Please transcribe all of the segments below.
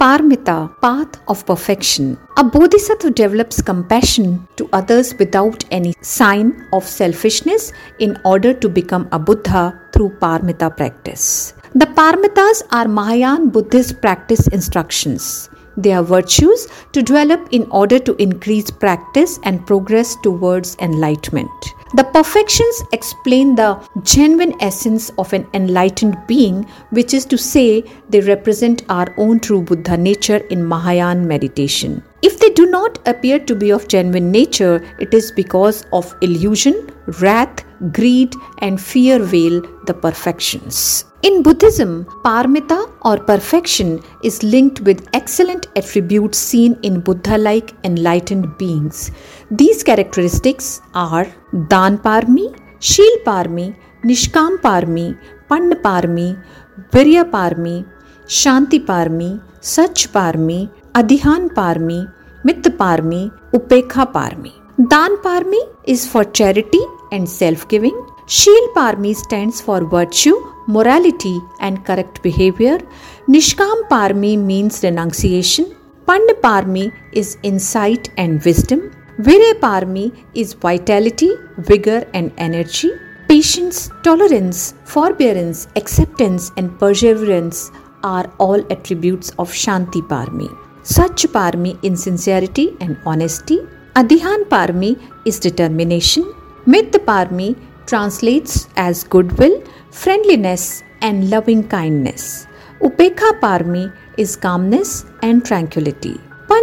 Paramita, path of perfection. A bodhisattva develops compassion to others without any sign of selfishness in order to become a Buddha through Paramita practice. The Paramitas are Mahayana Buddhist practice instructions. They are virtues to develop in order to increase practice and progress towards enlightenment. The perfections explain the genuine essence of an enlightened being, which is to say, they represent our own true Buddha nature in Mahayana meditation. If they do not appear to be of genuine nature, it is because of illusion, wrath, greed, and fear veil the perfections. In Buddhism, paramita or perfection is linked with excellent attributes seen in Buddha like enlightened beings. These characteristics are Dan Parmi, Shil Parmi, Nishkam Parmi, Pand Parmi, Virya Parmi, Shanti Parmi, Sach Parmi, Adhihan Parmi, Mit Parmi, Upekha Parmi. Dan Parmi is for charity and self giving. Shil Parmi stands for virtue, morality, and correct behavior. Nishkam Parmi means renunciation. Pand Parmi is insight and wisdom. Virya Parmi is vitality, vigor, and energy. Patience, tolerance, forbearance, acceptance, and perseverance are all attributes of Shanti Parmi. Sach Parmi in sincerity and honesty. Adhihan Parmi is determination. Mit Parmi translates as goodwill, friendliness, and loving kindness. Upekha Parmi is calmness and tranquility.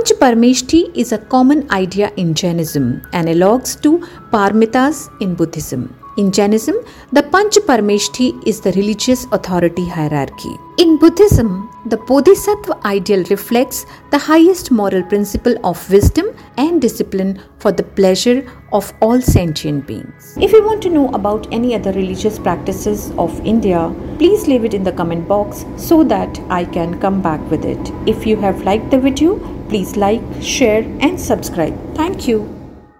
Panch Parmeshti is a common idea in Jainism, analogues to Paramitas in Buddhism. In Jainism, the Panch Parmeshti is the religious authority hierarchy. In Buddhism, the Bodhisattva ideal reflects the highest moral principle of wisdom and discipline for the pleasure of all sentient beings. If you want to know about any other religious practices of India, please leave it in the comment box so that I can come back with it. If you have liked the video, please like, share, and subscribe. Thank you.